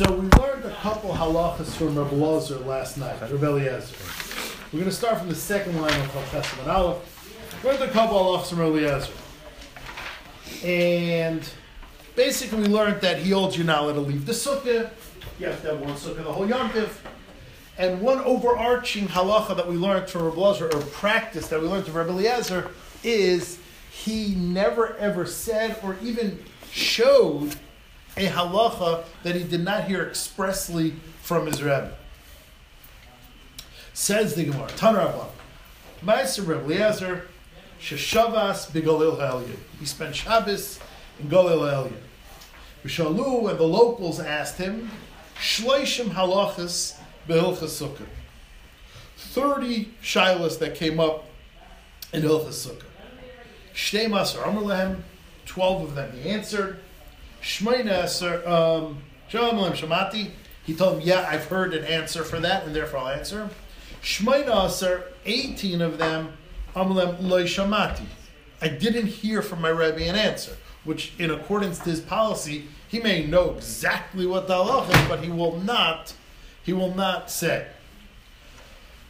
So we learned a couple halachas from Rabbi Lazar last night, Rabbi Eliezer. We're going to start from the second line of Chal Testament Aleph. We learned a couple halachas from Rabbi Eliezer. And basically we learned that he holds you not allowed to leave the sukkah. You have to have one sukkah the whole yontif. And one overarching halacha that we learned from Rabbi Lazar, or practice that we learned from Rabbi Eliezer, is he never ever said or even showed a halacha that he did not hear expressly from his Rebbe. Says the Gemara, Tanarabah, Ma'aser Rebbe Eliezer, Sheshavas Begalil Ha'elyon. He spent Shabbos in Galil Ha'elyon. Vishalu and the locals asked him, Shloishim halachas behilchas sukkah. Thirty shilas that came up in Hilchas Sukkah. Shtei Masar Amr twelve of them he answered. Shmeina Aser, um, Shamati. He told him, Yeah, I've heard an answer for that, and therefore I'll answer. Shmeina Aser, 18 of them, Amalem Loy Shamati. I didn't hear from my Rebbe an answer, which, in accordance to his policy, he may know exactly what the halach is, but he will not, he will not say.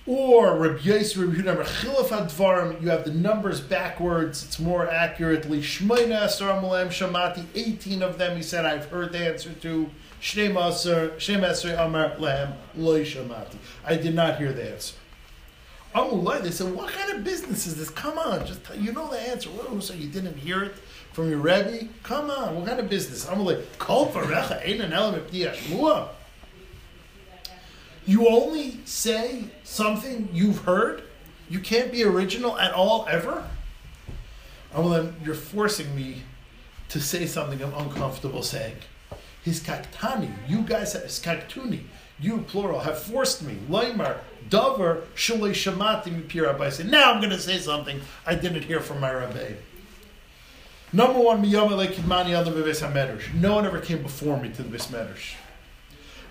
Or Rabbi Yisrael, Rabbi Chilaf you have the numbers backwards. It's more accurately. Shmeina Asar Amalem Shamati. Eighteen of them, he said, I've heard the answer to. Shem Asar Amar Lehem Loy Shamati. I did not hear the answer. Amulai, they said, what kind of business is this? Come on, just tell, you know the answer. What, so you didn't hear it from your Rebbe? Come on, what kind of business? Amulai, Kol Farecha Ein An Elam. You only say something you've heard. You can't be original at all, ever. Well, then you're forcing me to say something I'm uncomfortable saying. His kaktani, you guys, his kaktuni, you plural, have forced me. Laimar, davar, shulei shamati mipir I say, now I'm going to say something I didn't hear from my rabbi. Number one, miyama lekidmani other beves No one ever came before me to the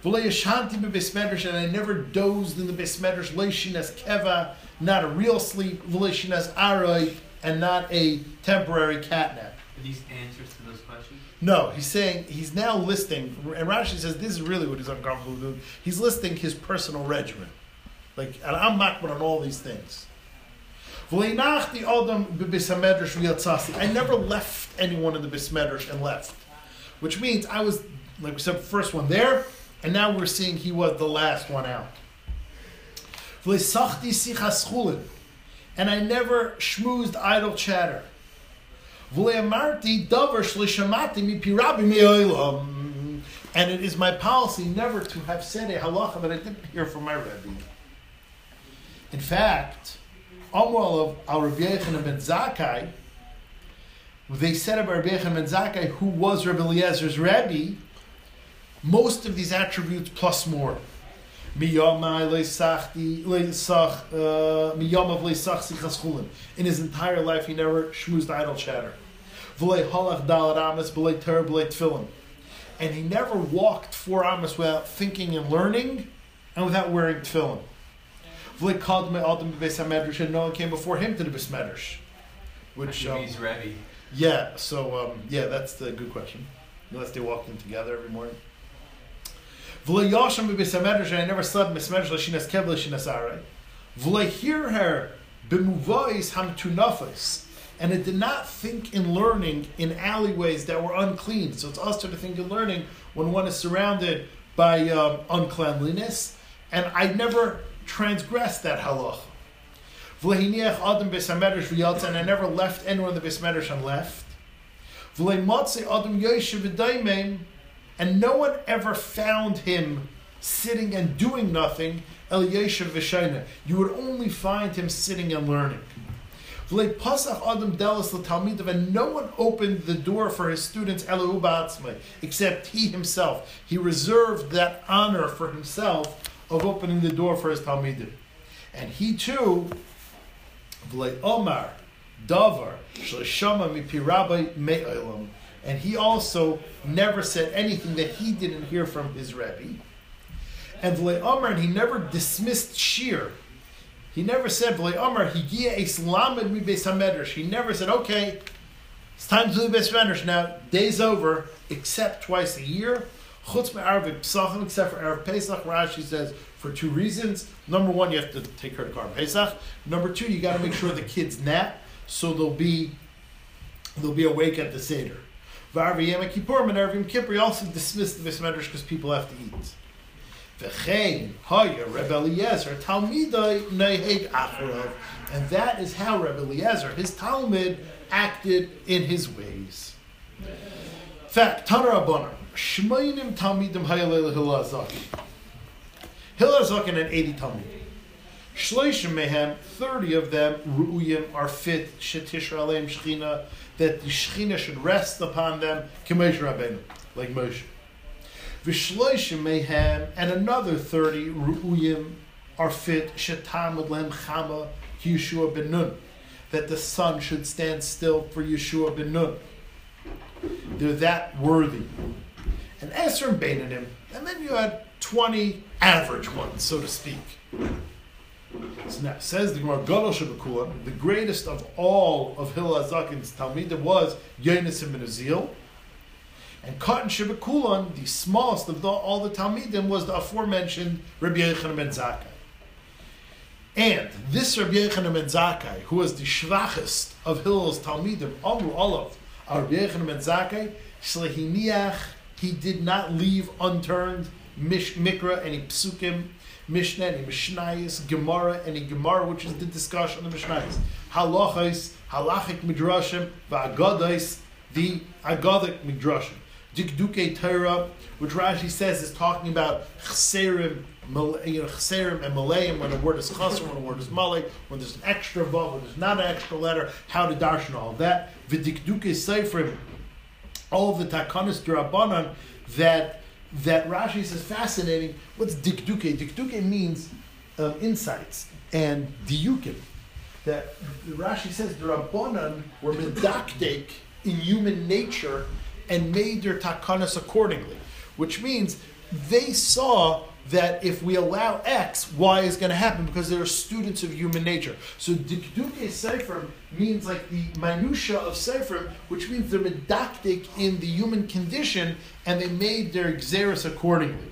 bismedrash. And I never dozed in the Besmedrash, Leishinas Keva, not a real sleep, Leishinas Aroi, and not a temporary catnap. Are these answers to those questions? No, he's saying, he's now listing, and Rashi says this is really what he's uncomfortable doing. He's listing his personal regimen. Like, and I'm makbar on all these things. I never left anyone in the Bismedrash and left. Which means I was, like we said, first one there, and now we're seeing he was the last one out. And I never schmoozed idle chatter. And it is my policy never to have said a halacha that I didn't hear from my Rebbe. In fact, Amwal of Al Rabbi ben Zakkai, they said about Rabbi Yechon ben Zakkai, who was Rabbi Eliezer's Rebbe, most of these attributes plus more. Uh, in his entire life, he never schmoozed idle chatter. And he never walked four amas without thinking and learning and without wearing tefillin. And no one came before him to the Bismedrash. Which um, he's ready. Yeah, so um, yeah, that's the good question. Unless they walked in together every morning. V'lo yasham b'bisamedrash, I never slept b'bisamedrash l'shinas kev l'shinas aray. V'lo hear her b'muvais hamtunafas. And it did not think in learning in alleyways that were unclean. So it's also to think in learning when one is surrounded by um, uncleanliness. And I never transgressed that halach. V'lehiniach adam b'samedrash v'yatza, and I never left anyone in the b'samedrash and left. V'lematze adam yoshev v'daimeim, and no one ever found him sitting and doing nothing. El Yeshiv V'Shaina. You would only find him sitting and learning. Adam and no one opened the door for his students except he himself. He reserved that honor for himself of opening the door for his Talmidim. And he too, Omar, Davar, Shleshama Mipirabai Me'olam, and he also never said anything that he didn't hear from his Rebbe. And V'lei Amar, and he never dismissed Shir. He never said, V'lei Amar, Higia Islamed mi Beis He never said, okay, it's time to the Beis Now, day's over, except twice a year. Chutz me'arav pesachim, except for Erev Pesach, Rashi says for two reasons. Number one, you have to take care of Korban Pesach. Number two, you got to make sure the kids nap, so they'll be they'll be awake at the seder. V'arvi Yom Kippur Erev Yom Kippur, you also dismiss the Bismedrash because people have to eat. V'chein haya Rebbe Eliezer Talmidai neheg and that is how Rebbe Eliezer, his Talmud, acted in his ways. Fact, Tanar Abonar, Shmoinim Talmidim Hayalel Hilazaki. Hilazakin and 80 Talmidim. Shloishim Mehem, 30 of them, Ru'uyim, are fit, Shetish Aleim Shechina, that the Shechina should rest upon them, Rabbeinu, like Moshe. Vishloishim Mehem, and another 30, Ru'uyim, are fit, Shetam Lem Chama, Yeshua ben Nun, that the sun should stand still for Yeshua ben Nun. They're that worthy. And and Beinanim, and then you had 20 average ones, so to speak. So now, says the Gemara Gadol the greatest of all of Hillel Azakin's Talmidim was Yonis ben Azil. And Cotton Shabbakulan, the smallest of the, all the Talmidim, was the aforementioned Rabbi Yochanan ben Zakkai. And this Rabbi Yochanan ben Zakkai, who was the shvachist of Hillel's Talmidim, Amru Olav, uh, Rabbi Yochanan ben Zakkai, Shlehiniach, he did not leave unturned Mikra, any Psukim, Mishnah, any Mishnayis, Gemara, any Gemara, which is the discussion of the Mishnayis, Halachais, Halachic Midrashim, Va'agadais, the Agadic Midrashim. Dikduke Torah, which Rashi says is talking about Chserim, you know, and Malayim, when a word is Chasr, when a word is Malay, when there's an extra vav, when there's not an extra letter, how to darshan all that. V'dikduke Seifrim, all of the Takanis Durabanan that that Rashi says fascinating. What's dikduke? Dikduke means um, insights and diukim. That Rashi says the Rabbanan were medakdek in human nature and made their takanas accordingly, which means they saw that if we allow X, Y is going to happen because they're students of human nature. So Dikduke Sefer means like the minutia of Sefer, which means they're medactic in the human condition and they made their exeris accordingly.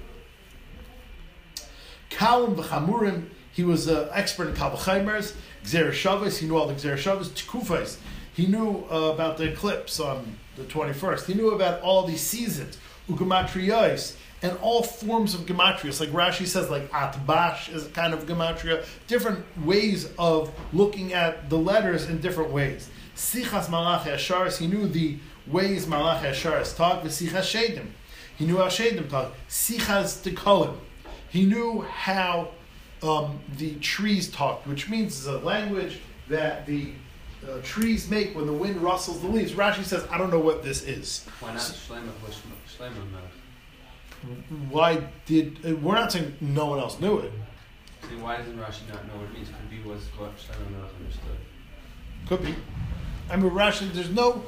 Kalim v'chamurim, he was an expert in Kalvachaimers, Xer Shabbos, he knew all the Xer Shabbos, Tikufais, he knew uh, about the eclipse on the 21st, he knew about all these seasons, Ugumatriyais, and all forms of gematria. like Rashi says, like atbash is a kind of gematria. Different ways of looking at the letters in different ways. Sichas Malach Asharis, he knew the ways Malach Asharis talk. Sichas Shedim, he knew how Shedim talk. Sichas Tikolim, he knew how um, the trees talked, which means a language that the uh, trees make when the wind rustles the leaves. Rashi says, I don't know what this is. Why not? Shlomo why did uh, we're not saying no one else knew it? See, why doesn't Rashi not know what it means? Could be was what Shlomo Melech understood. Could be. I mean, Rashi, there's no,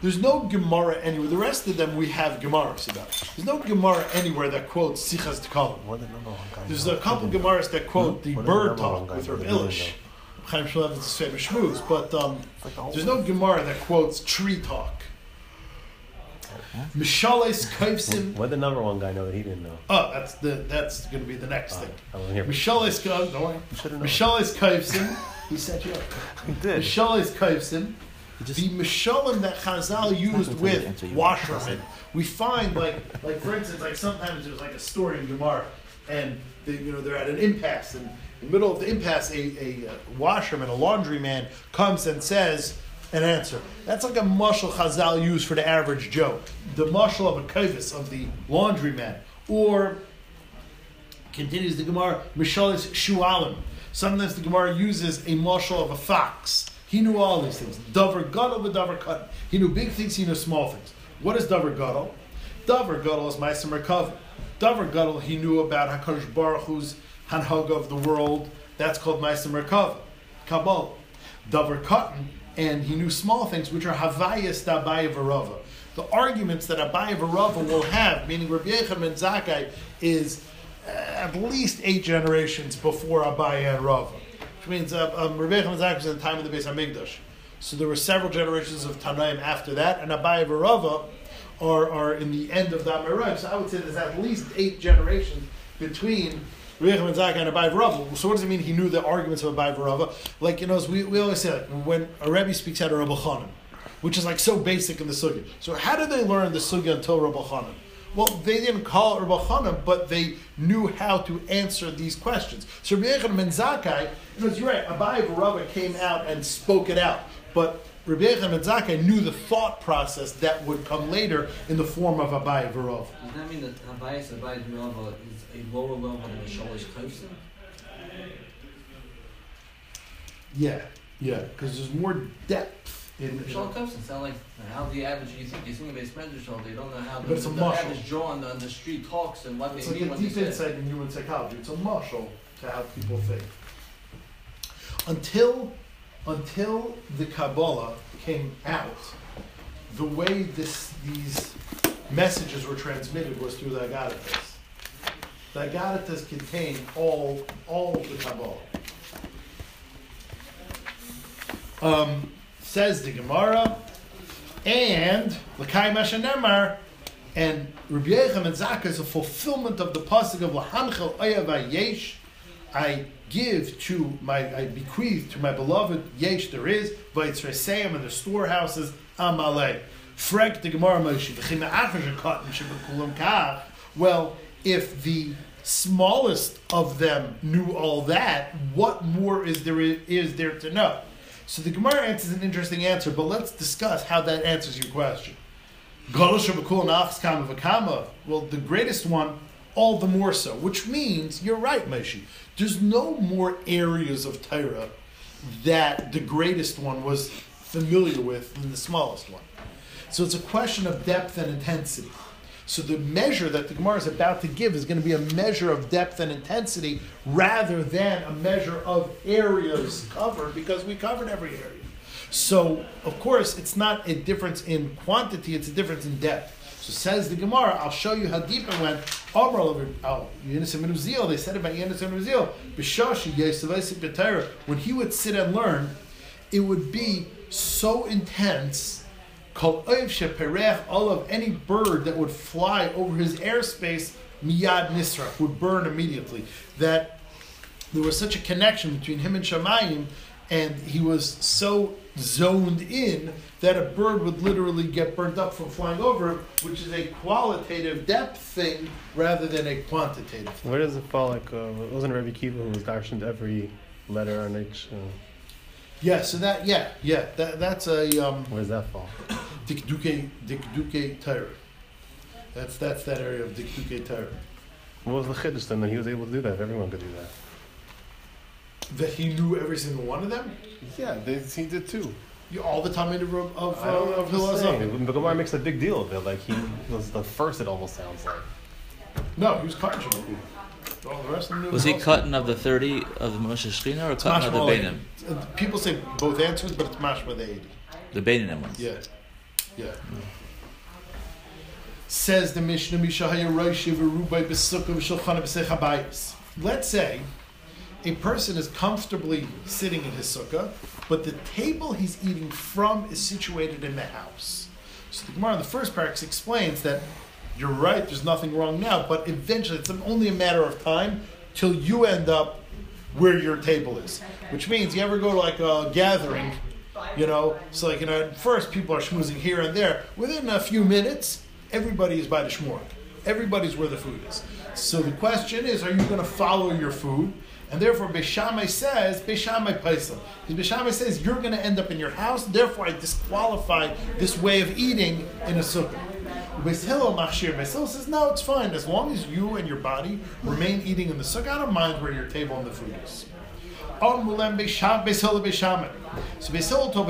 there's no Gemara anywhere. The rest of them we have Gemaras about. There's no Gemara anywhere that quotes Sichas Tekalim. There's a couple Gemaras that quote the bird talk with Rav Elish. Chaim Shalev famous shmooze, but um, there's no Gemara that quotes tree talk. Mishales Kaivsim. What did the number one guy know that he didn't know? Oh, that's the that's going to be the next thing. I wasn't here. Mishales Kaivsim. Don't worry. Should've. Mishales Kaivsim. He set you up. He did. Mishales Kaivsim. He The Mishalim that Chazal used with washermen, we find like like for instance, like sometimes there's like a story in Gemara, and they, you know they're at an impasse, and in the middle of the impasse, a, a uh, washerman, a laundryman, comes and says an answer. That's like a mushal Chazal used for the average Joe, the mushal of a kaivis of the laundryman, or continues the Gemara, Mishalis Shualim. Sometimes the Gemara uses a mushal of a fox. He knew all these things. Dover Gadol with Dover Cut. He knew big things, he knew small things. What is Dover Gadol? Dover Gadol is Meister Merkava. Dover Gadol, he knew about HaKadosh Baruch Hu's Hanhaga of the world. That's called Meister Merkava. Kabbalah. Dover Cotton, and he knew small things, which are Havayas Dabaya Varava. The arguments that Abaya Varava will have, meaning Rabbi Yechon ben is uh, at least eight generations before Abaya and Rava. Which means uh, um, Rabbi Yechon was in the time of the Beis HaMikdash. So there were several generations of Tanaim after that, and Abaya Varava are, are in the end of the Amoraim. So I would say there's at least eight generations between Abai. So what does it mean he knew the arguments of Abai Rava? Like, you know, as we, we always say, like, when a Rebbe speaks out of Rabbi Chanan, which is like so basic in the Sugya. So how did they learn the Sugya until Rabbi Chanan? Well, they didn't call it Rabbi Chanan, but they knew how to answer these questions. So Rabbi Yechon Ben Zakkai, you know, you're right, Abai Rava came out and spoke it out. But Rabbi Yechon knew the thought process that would come later in the form of Abai Rava. Does that mean that Habayis Rava is a lower level than the Shalish Kosin? Yeah, yeah, because there's more depth in. The Shalish Kosin sound like how the average you think you think a Medrash they don't know how the, it's a the average Jew on the, on the street talks and what It's they like mean a when they deep insight in human psychology. It's a marshal to how people think. Until, until the Kabbalah came out, the way this these messages were transmitted was through the Agaritas. The Agaritas contain all all the Kabbalah. Um, says the Gemara, and L'kai Mashanemar, and Rabbi Yechon and Zakkai is a fulfillment of the pasuk of Lahanchel Oyav Yesh. I give to my, I bequeath to my beloved Yesh there is Vaitzreseim and the storehouses Amalei. Frek the Gemara Moshe v'chim ha'achar shekatan shebekulam kach. Well, if the smallest of them knew all that, what more is there is there to know? So the Gemara answers an interesting answer, but let's discuss how that answers your question. Well, the greatest one, all the more so. Which means you're right, Moshe. There's no more areas of Torah that the greatest one was familiar with than the smallest one. So it's a question of depth and intensity. So the measure that the Gemara is about to give is going to be a measure of depth and intensity rather than a measure of areas covered because we covered every area. So of course it's not a difference in quantity; it's a difference in depth. So says the Gemara, I'll show you how deep it went. Amar over oh, Yenis and Uzziel, they said about Yenis and Uzziel, Bishashi when he would sit and learn, it would be so intense. Called Oiv Sheperech, all of any bird that would fly over his airspace, Miyad Nisra, would burn immediately. That there was such a connection between him and Shamayim, and he was so zoned in that a bird would literally get burnt up from flying over it, which is a qualitative depth thing rather than a quantitative thing. Where does it fall? Like, uh, wasn't Rabbi Kiva who was darshaned every letter on each? Uh, Yeah, so that, yeah, yeah, that, that's a um, where does that fall? Dikduke, Dikduke Torah. That's, that's that area of Dikduke Torah. What was the chiddush then that he was able to do that? Everyone could do that. That he knew every single one of them? Yeah, they, he did too. You, all the time in the room don't uh, of what Hillel to The Gemara makes a big deal of it. Like he was the first. It almost sounds like. No, he was Karchim. All the rest of them knew Was he cutting of the 30 of the Moshe Shechina or It's cutting of the mashma Bainim? Uh, People say both answers, but it's mashma the 80. The Bainim ones. Yeah, yeah. Says the Mishnah. Let's say a person is comfortably sitting in his sukkah, but the table he's eating from is situated in the house. So the Gemara in the first paragraph explains that you're right, there's nothing wrong now, but eventually it's only a matter of time till you end up where your table is. Which means you ever go to like a gathering, you know, so like, you know, at first people are schmoozing here and there. Within a few minutes, everybody is by the shmork. Everybody's where the food is. So the question is, are you going to follow your food? And therefore, Beishamai says, Beishamai Paisa. Because says, you're going to end up in your house, therefore I disqualify this way of eating in a sukkah. Beis Hillel Machshir. Beis says, no, it's fine. As long as you and your body remain eating in the sukkah, I don't mind where your table and the food is. On Mulem Hillel Beishamai. So told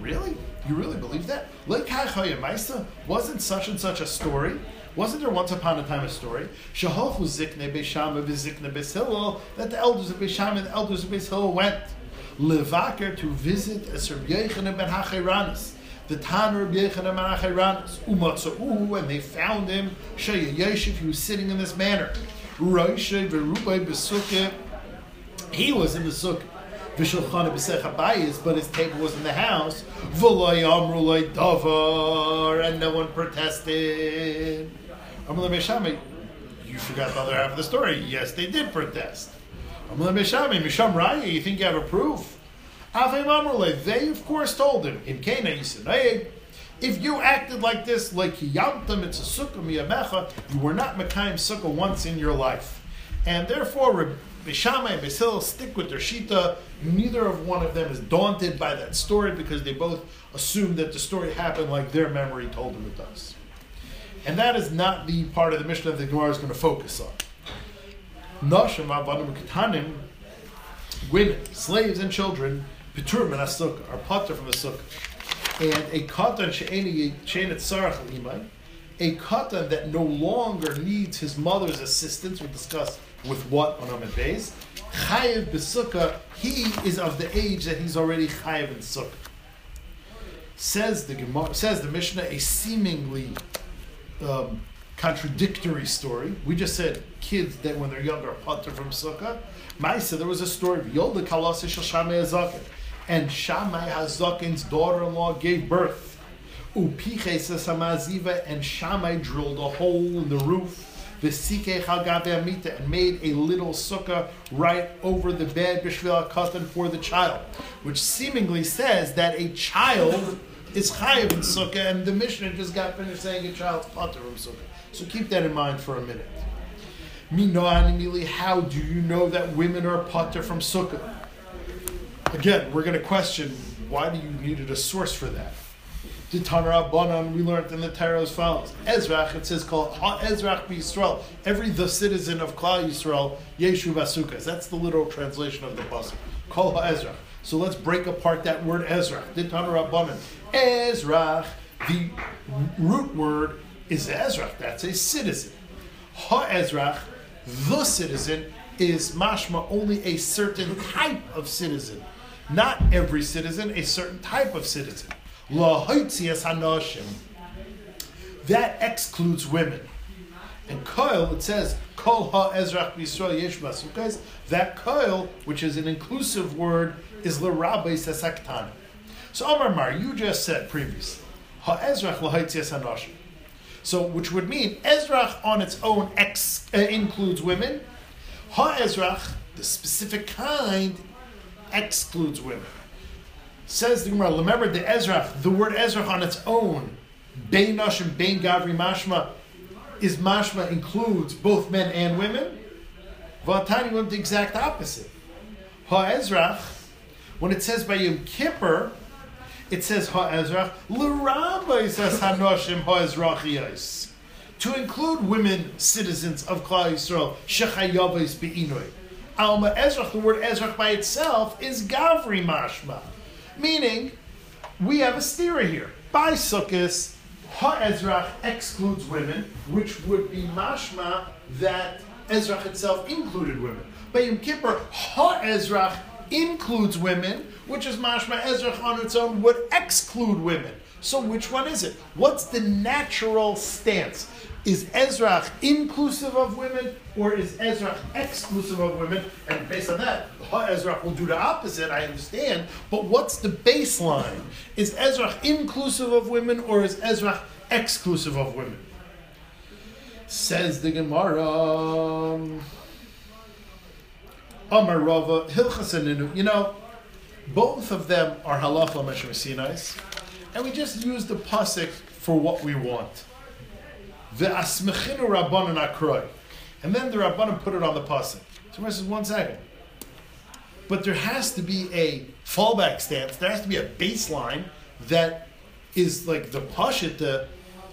really? You really believe that? Wasn't such and such a story. Wasn't there once upon a time a story? That the elders of Beishama and the elders of Beis Hillel went levaker to visit a Sir Yechanan ben Hacheranis, the Tanur of Yechanan ben Hacheranis, Umatza'u, and they found him Shaya Yeshiv. He was sitting in this manner. He was in the sukkah. V'shulchan b'sech habayis, but his table was in the house. And no one protested. You forgot the other half of the story. Yes, they did protest. You think you have a proof? They of course told him, in Cana Yisrael, if you acted like this, like Yamtam, it's a sukkah you were not Mekayim sukkah once in your life. And therefore, Bishama and Basil stick with their shita. Neither of one of them is daunted by that story because they both assume that the story happened like their memory told them it does. And that is not the part of the Mishnah that the Gemara is going to focus on. Nashim avanim ketanim, women, slaves, and children, piturim and sukkah are potter from the sukkah. And a katan she'eni sarach imay, a katan that no longer needs his mother's assistance, we'll discuss with what on Amid Beis, chayiv b'sukkah, he is of the age that he's already chayiv in sukkah. Says the Gemara, says the Mishnah, a seemingly um, contradictory story. We just said kids that when they're younger putter from sukkah. Maisa, there was a story of Yolda Kalasi Shal Shamay Hazakin, and Shamay Hazakin's daughter-in-law gave birth. Upiches Samaziva, and Shamay drilled a hole in the roof. And made a little sukkah right over the bed Bishvil Katan for the child, which seemingly says that a child is chayiv in sukkah, and the Mishnah just got finished saying a child's pater from sukkah. So keep that in mind for a minute. Minoanimili, how do you know that women are pater from sukkah? Again, we're going to question why do you needed a source for that? The Tanra we learned in the Torah as follows. Ezrach, it says called Ezrach Yisrael. Every the citizen of Klal Yisrael, Yeshu Basukas. That's the literal translation of the pasuk. Ha Ezrach. So let's break apart that word Ezrach. The Tanra Banan. Ezrach, the root word is Ezrach. That's a citizen. Ha Ezrach, the citizen, is mashma only a certain type of citizen. Not every citizen, a certain type of citizen. That excludes women. And Koil, it says, Kol Ha Ezrach B'Yisrael Yesh Basukais. That Koil, which is an inclusive word, is L'Rabbe Sesaktan. So Omar Mar, you just said previously, Ha Ezrach La Haitzias Hanoshim. So, which would mean Ezrach on its own ex, uh, includes women. Ha Ezrach, the specific kind, excludes women. Says the Gemara, remember the Ezrach, the word Ezrach on its own, Bein Nashim, Bein Gavri Mashma, is Mashma includes both men and women. Vatani went the exact opposite. Ha Ezrach, when it says by Yom Kippur, it says Ha Ezrach, says Hanoshim Ha Ezrachiyos. To include women citizens of Klal Yisrael, Shechayavos Be'inoi. Alma Ezrach, the word Ezrach by itself is Gavri Mashma. Meaning, we have a stira here. By Sukkot, Ha-Ezrach excludes women, which would be mashma that Ezrach itself included women. By Yom Kippur, Ha-Ezrach includes women, which is mashma Ezrach on its own would exclude women. So which one is it? What's the natural stance? Is Ezrach inclusive of women or is Ezrach exclusive of women? And based on that, Ezrach will do the opposite, I understand. But what's the baseline? Is Ezrach inclusive of women or is Ezrach exclusive of women? Says the Gemara. Amar Rava, Hilchasaninu. You know, both of them are halacha Sinais, and we just use the pasuk for what we want. Ve'asmechinu rabbanon akroy. And then the rabbanon put it on the pasuk. So is one second. But there has to be a fallback stance. There has to be a baseline that is like the pashit, the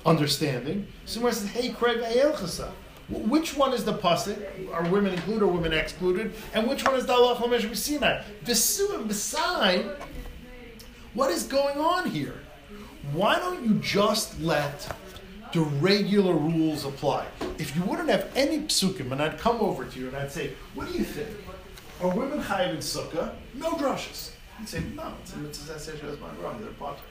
understanding. Somewhere says, "Hey, Craig chasa." Which one is the pasuk? Are women included or women excluded? And which one is the Lamesh Sinai? V'suim beside. What is going on here? Why don't you just let the regular rules apply? If you wouldn't have any psukim, and I'd come over to you and I'd say, "What do you think? Are women chayiv in sukkah? No drushes." You'd say, "No, it's a mitzvah that says my brother. They're potter."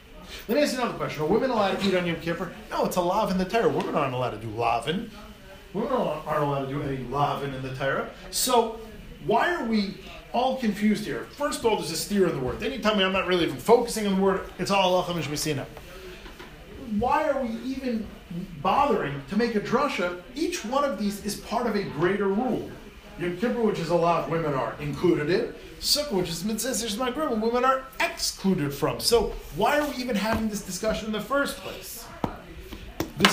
Let me ask you another question. Are women allowed to eat on Yom Kippur? No, it's a lav in the Torah. Women aren't allowed to do lavin. Women aren't allowed to do any lavin in the Torah. So why are we all confused here. First of all, there's a steer in the word. Then you tell me I'm not really even focusing on the word. It's all halacha mishmesina. Why are we even bothering to make a drasha? Each one of these is part of a greater rule. Yom Kippur, which is allowed, women are included in. Sukkah, which is mitzvah, my grandma, women are excluded from. So why are we even having this discussion in the first place? The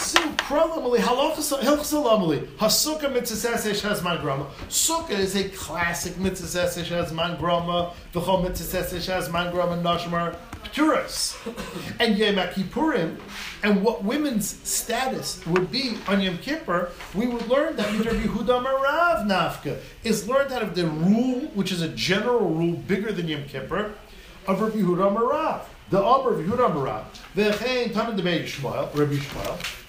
hasukkah mitzvah shazman grama. Sukkah is a classic mitzvah shazman grama. V'chol mitzvah shazman grama nashmar pturas. And Yom Kippurim, and what women's status would be on Yom Kippur, we would learn that Rabbi Yehuda Marav Nafka is learned out of the rule, which is a general rule bigger than Yom Kippur, of Rabbi Yehuda Marav. The Amr of Yehuda Marav. V'chein Tanah Debei Yishmael, Rabbi Yishmael.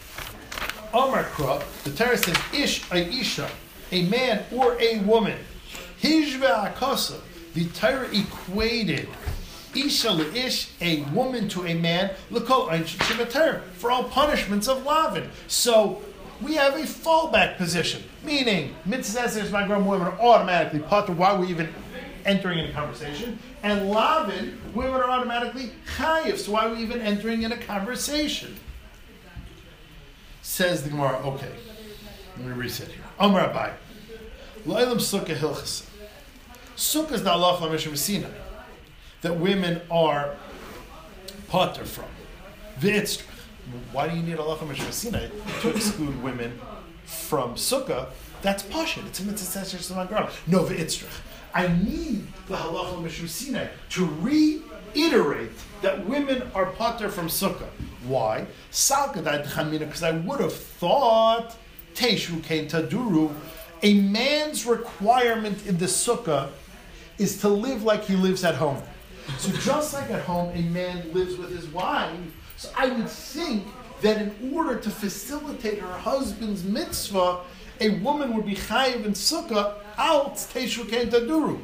Amar Kra, the Torah says, Ish a Isha, a man or a woman. Hishva Akasa, the Torah equated Isha ish, a woman to a man, l'kol for all punishments of lavin. So we have a fallback position, meaning mitzvahs my grown women are automatically potter. Why we even entering in a conversation? And lavin, women are automatically chayiv. So why are we even entering in a conversation? Says the Gemara. Okay, let me reset here. Amar Abai, La'ilam Sukkah Hilchas. Sukkah is the Allah Mishra that women are potter from. Why do you need Allah Sinai to exclude women from Sukkah? That's Pasha. It's a mitzvah No, v'itzrach. I need the halacha Sinai to reiterate that women are potter from Sukkah. Why? Because I would have thought Teshu came Taduru. A man's requirement in the Sukkah is to live like he lives at home. So just like at home, a man lives with his wife. So I would think that in order to facilitate her husband's mitzvah, a woman would be chayiv in sukkah out teshu taduru.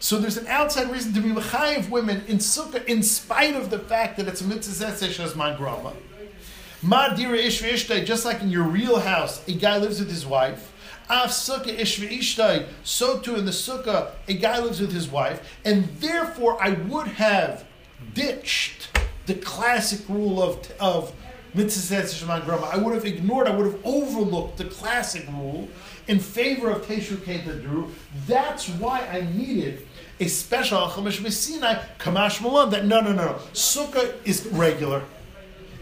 So there's an outside reason to be chayiv women in sukkah, in spite of the fact that it's a mitzvah as my grandma. Ma dira just like in your real house, a guy lives with his wife. Av sukkah ishtai. So too in the sukkah, a guy lives with his wife, and therefore I would have ditched the classic rule of of mitzvah. I would have ignored, I would have overlooked the classic rule in favor of teshu ketadru. That's why I needed a special chamash Sinai kamash malan. That no, no, no, no. Sukkah is regular.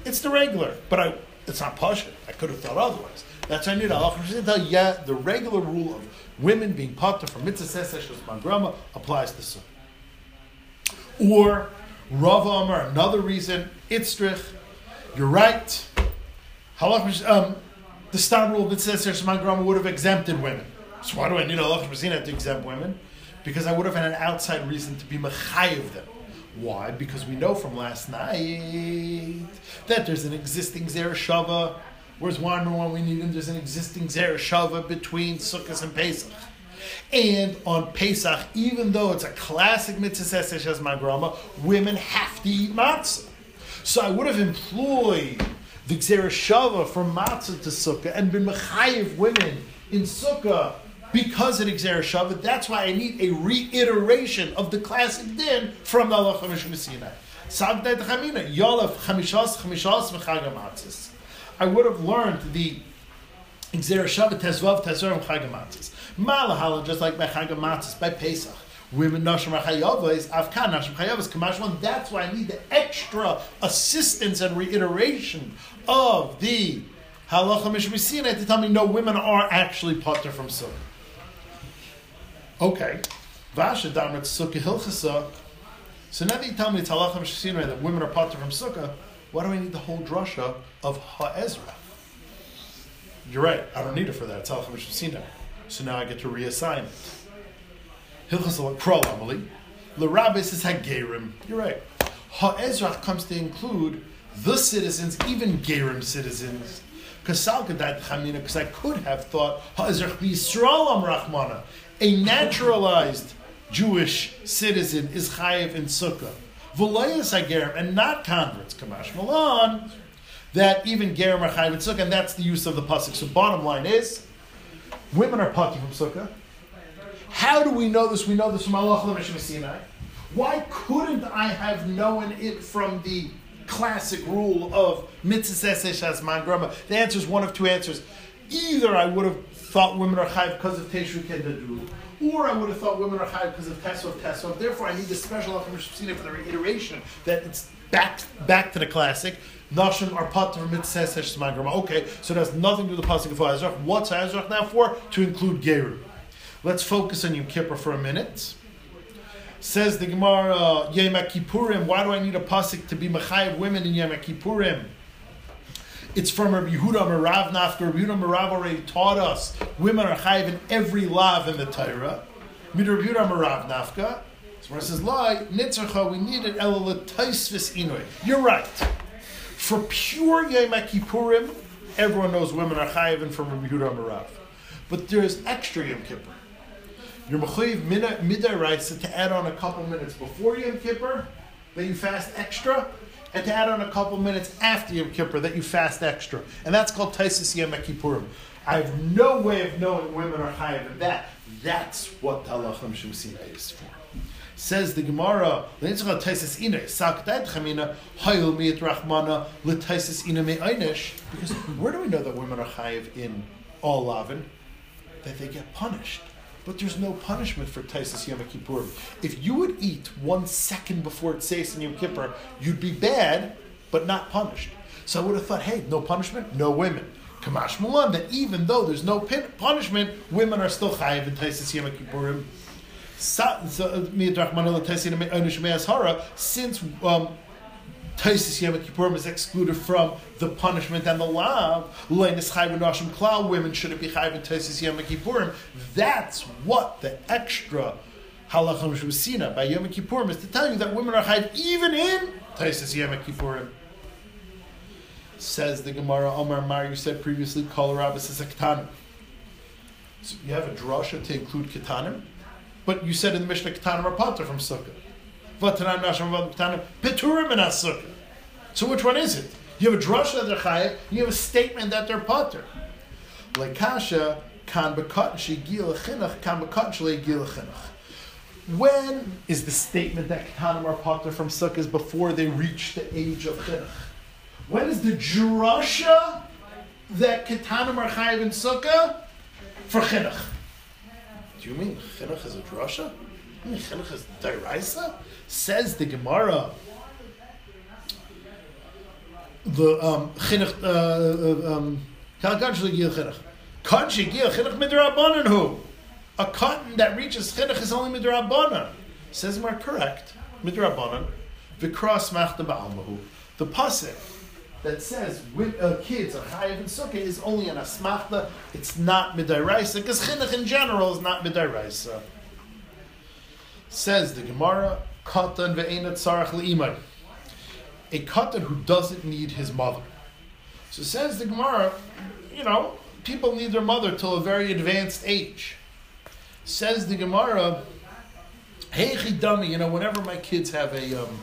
It's the regular, but I. It's not pasha. I could have thought otherwise. That's why I need a Yeah, the regular rule of women being potter from mitzvah seseshes mangrama applies to some. Or Rav Amar, another reason, Itzrich, you're right. Halach, um, the stam rule of mitzvah seseshes mangrama would have exempted women. So why do I need halach to exempt women? Because I would have had an outside reason to be mechayiv them. Why? Because we know from last night that there's an existing Zereshava Whereas one one we need him, there's an existing Zereshava between Sukkot and Pesach. And on Pesach, even though it's a classic mitzvah as my grandma, women have to eat matzah. So I would have employed the Zereshava from matzah to Sukkah and been mechayiv women in Sukkah because of Xereshava. That's why I need a reiteration of the classic din from the Allah Chamish Sinai. Sabdet Chamina, Yolav Chamishas Chamishas Mechagamatzis. I would have learned the Xer Shabbat Tezvav Tezorim Chagamatzis. Malahala, just like by Chagamatzis, by Pesach. Women Nashim Chayava is Avkan Nashim Chayava is Kamash That's why I need the extra assistance and reiteration of the Halacha Mishmisina to tell me no, women are actually potter from Sukkah. Okay. Vasha Damrit Sukkah Hilchasa. So now that you tell me it's Halacha Mishmisina that women are potter from Sukkah, why do I need the whole drasha of Ha'ezra? You're right, I don't need it for that. It's Halachim Sinai. So now I get to reassign it. Hilchas Kral Amali. L'Rabbis is Hagerim. You're right. Ha'ezra comes to include the citizens, even Gerim citizens. Because I could have thought a naturalized Jewish citizen is chayiv in Sukkah. V'layas hagerim, and not converts, Kamash Malan, that even gerim are chayiv in sukkah, and that's the use of the pasuk. So bottom line is, women are pati from sukkah. How do we know this? We know this from Allah Sinai. Why couldn't I have known it from the classic rule of mitzvah as grama? The answer is one of two answers. Either I would have thought women are chayv because of Teshuvah Kedadru, or I would have thought women are chayv because of Tesov Tesov. Therefore, I need the special Achim for the reiteration that it's back back to the classic. Nashim are pater mitzvah grama. Okay, so it has nothing to do with the pasuk of Ezrach. What's Ezrach now for? To include Geru. Let's focus on Yom Kippur for a minute. Says the Gemara, uh, Yom Kippurim. Why do I need a pasuk to be mechayev women in Yom Kippurim? It's from Rabbi Yehuda Merav Nafka. Rabbi Yehuda Merav already taught us women are chayiv in every lav in the Torah. Mid Rabbi Yehuda Merav Nafka. So when it says lie, nitzarcha, we need it elalatisvis inoy. You're right. For pure Yom Kippurim, everyone knows women are chayiv from Rabbi Yehuda Merav. But there's extra Yom Kippur. You're mechayiv midday writes to add on a couple minutes before Yom Kippur that you fast extra, and to add on a couple minutes after Yom Kippur that you fast extra, and that's called Taisis Yom Kippurim. I have no way of knowing women are higher than that. That's what the Allah Shemsina is for. Says the Gemara, because where do we know that women are chayiv in all lavin? That they get punished. But there's no punishment for Taisis Yom Kippur. If you would eat one second before it says Yom Kippur, you'd be bad, but not punished. So I would have thought, hey, no punishment, no women. Kamash Mulan, that even though there's no punishment, women are still chayiv in Taisis Yom Kippurim. Since um, Taisis Yom Kippurim is excluded from the punishment and the law. Leinis Chayv Nashim Klal, women shouldn't be Chayv in Taisis Yom Kippurim. That's what the extra Halacham Shusina by Yom Kippurim is to tell you that women are Chayv even in Taisis Yom Kippurim. Says the Gemara, Omar Mar, you said previously, Kol Rabbis is a Ketanim. So you have a drasha to include Ketanim, but you said in the Mishnah Ketanim are Pater from Sukkah. So which one is it? You have a drasha that they're chayiv, you have a statement that they're pater. Lekasha. When is the statement that ketanim are pater from sukkahs before they reach the age of chinuch? When is the drasha that ketanim are chayiv in sukkah for chinuch? Do you mean chinuch is a drasha? You mean chinuch is dairaisa? Says the Gemara. The um, uh, uh um, who? A cotton that reaches chinuch is only midrabanan. Says more correct. Midrabanan. Vikras machta ba'almahu. The pasuk that says with, uh, kids are chayiv and sukkah is only an asmachta. It's not midairaisa because chinuch in general is not midairaisa. Says the Gemara katan le'imay. A katan who doesn't need his mother. So says the Gemara, you know, people need their mother till a very advanced age. Says the Gemara, hey dummy, you know, whenever my kids have a um,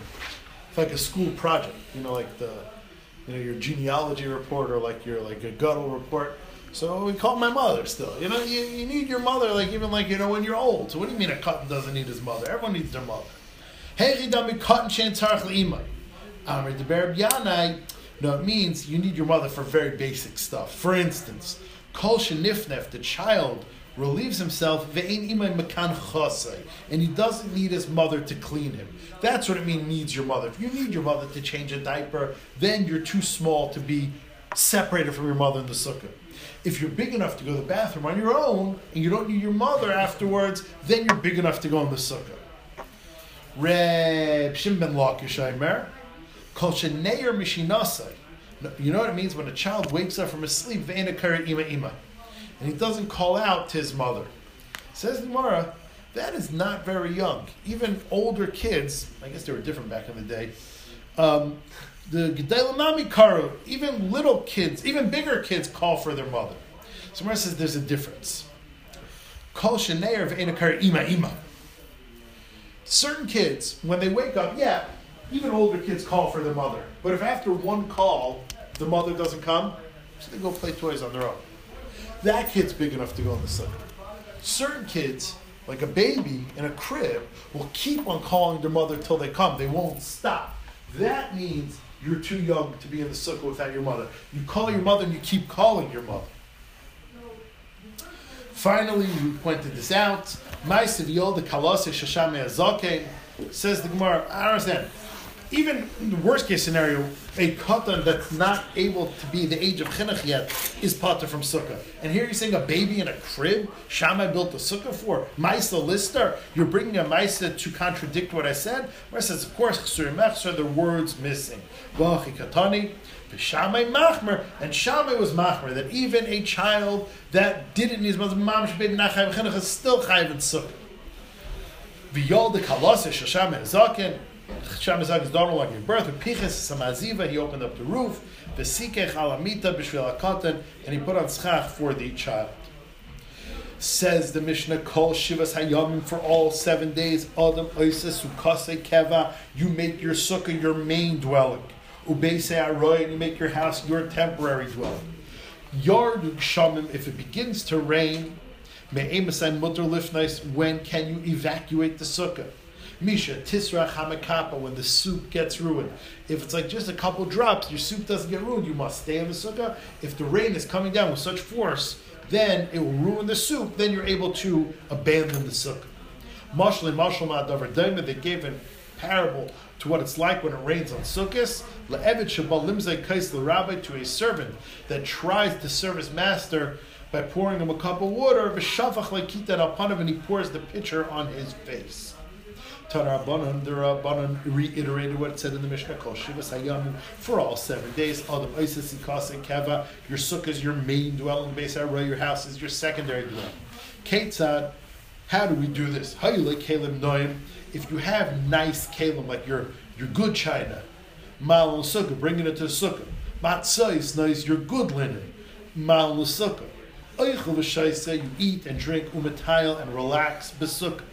like a school project, you know, like the you know your genealogy report or like your like a guttural report. So we call my mother still. You know, you, you need your mother like even like you know when you're old. So what do you mean a cotton doesn't need his mother? Everyone needs their mother. No, it means you need your mother for very basic stuff. For instance, kol shenifnef, the child relieves himself and he doesn't need his mother to clean him. That's what it means needs your mother. If you need your mother to change a diaper, then you're too small to be separated from your mother in the sukkah. If you're big enough to go to the bathroom on your own and you don't need your mother afterwards, then you're big enough to go in the sukkah. Reb Shimon ben Lakish Kol Sheneir Mishinasai. You know what it means when a child wakes up from his sleep, Ve'enakar Ima Ima. And he doesn't call out to his mother. Says Gemara, that is not very young. Even older kids, I guess they were different back in the day, um, the Gedalanami Karu, even little kids, even bigger kids call for their mother. So Gemara says there's a difference. Kol Sheneir Ve'enakar Ima Ima. Certain kids, when they wake up, yeah, even older kids call for their mother. But if after one call, the mother doesn't come, so they go play toys on their own. That kid's big enough to go in the sukkah. Certain kids, like a baby in a crib, will keep on calling their mother till they come. They won't stop. That means you're too young to be in the sukkah without your mother. You call your mother and you keep calling your mother. Finally, you pointed this out. Ma'asev Yol the Kalase Shasham Me'azaken says the Gemara. I understand. Even in the worst case scenario, a katan that's not able to be the age of chinuch yet is pater from sukkah. And here you're saying a baby in a crib. Shammai built a sukkah for Maisa Lister. You're bringing a Maisa to contradict what I said. Where says, of course, chsur mechsur, the words missing. Vachi katani. Shammai machmer, and Shammai was machmer that even a child that didn't need his mother's mom should be nachayv chinuch is still chayv in sukkah. V'yol the kalasa shasham zaken. Sham zaken is daughter like gave birth. Piches samaziva. He opened up the roof. V'sikech alamita b'shvil akatan, and he put on schach for the child. Says the Mishnah, Kol Shivas Hayamim for all seven days. Adam Oises Ukase Keva. You make your sukkah your main dwelling. Ubeise Aroy, and you make your house your temporary dwelling. Yarduk Shamim, if it begins to rain, Me'emasai Mutter Lifnais, when can you evacuate the sukkah? Misha, Tisra Hamakapa, when the soup gets ruined. If it's like just a couple drops, your soup doesn't get ruined, you must stay in the sukkah. If the rain is coming down with such force, then it will ruin the soup, then you're able to abandon the sukkah. Mashal and Mashal Ma'adavar they gave a parable to what it's like when it rains on Sukkot. Le'evet shabal limzei kais l'rabbi, to a servant that tries to serve his master by pouring him a cup of water, v'shavach le'kitan upon him, and he pours the pitcher on his face. Tarabanan, reiterated what it said in the Mishnah, Kol Shivas Hayamim, for all seven days. Adam Isis and Keva, your sukkah is your main dwelling base, your house is your secondary dwelling. Ketzad, how do we do this? How you like Kalim Noim? If you have nice Kalim, like your, your good china, Mal Sukkah, bringing it to the Sukkah. Matzah is nice, your good linen, Mal Sukkah. You eat and drink umatayel and relax besukkah.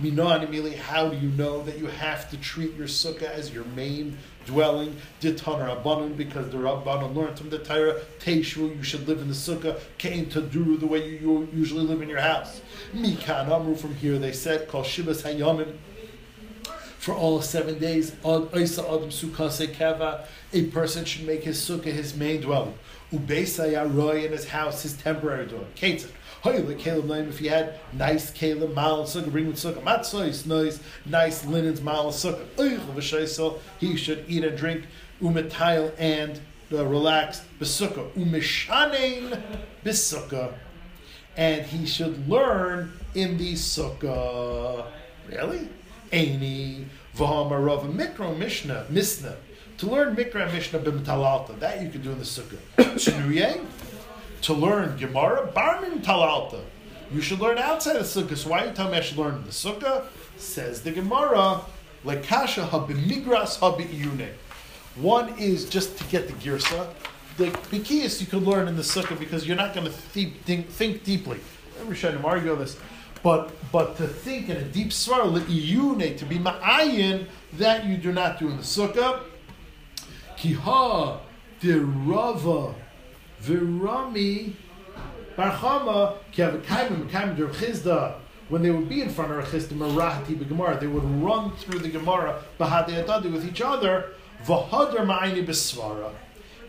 Mino animili, how do you know that you have to treat your sukkah as your main dwelling? Ditan Rabbanon, because the Rabbanon learned from the Torah, Teishu, you should live in the sukkah, Kain Taduru, the way you usually live in your house. Mikan Amru, from here they said, Kol Shivas Hayamim, for all seven days, a person should make his sukkah his main dwelling. Ubeisa Yaroy in his house, his temporary dwelling. Ketzah. Hoyle Caleb name if you had nice Caleb mal sukkah, bring with sukkah. Matzah nice, nice linens, mal sukkah. He should eat and drink umetayil and uh, relax besukkah. Umishanein besukkah. And he should learn in the sukkah. Really? Aini v'hamarav mikro mishnah mishnah. To learn mikra mishnah b'mtalalta. That you can do in the sukkah. To learn Gemara, Barmin Talalta. You should learn outside the sukkah. So why are you telling me I should learn in the sukkah? Says the Gemara, Lekasha habimigras habiyune. One is just to get the girsa. The bikiyas you could learn in the sukkah because you're not going to think, think, think deeply. Every Shanim argue this. But but to think in a deep svar, le'iyune, to be ma'ayin, that you do not do in the sukkah. Kiha, the rava, Virami Barchama derchizda. When they would be in front of a Chisda Marahati Gemara, they would run through the Gemara Bahadi with each other, Vahadar Ma'ini Besvara.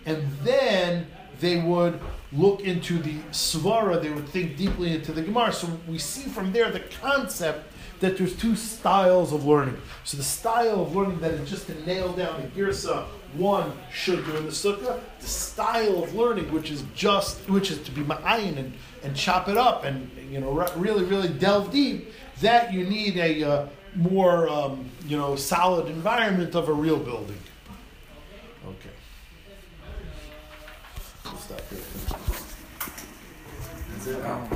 And then they would look into the Svara, they would think deeply into the Gemara. So we see from there the concept that there's two styles of learning. So the style of learning that is just to nail down the girsa, one should do in the sukkah. The style of learning, which is just, which is to be ma'ayin and, and chop it up and you know really really delve deep. That you need a uh, more um, you know solid environment of a real building. Here. That's it. Um,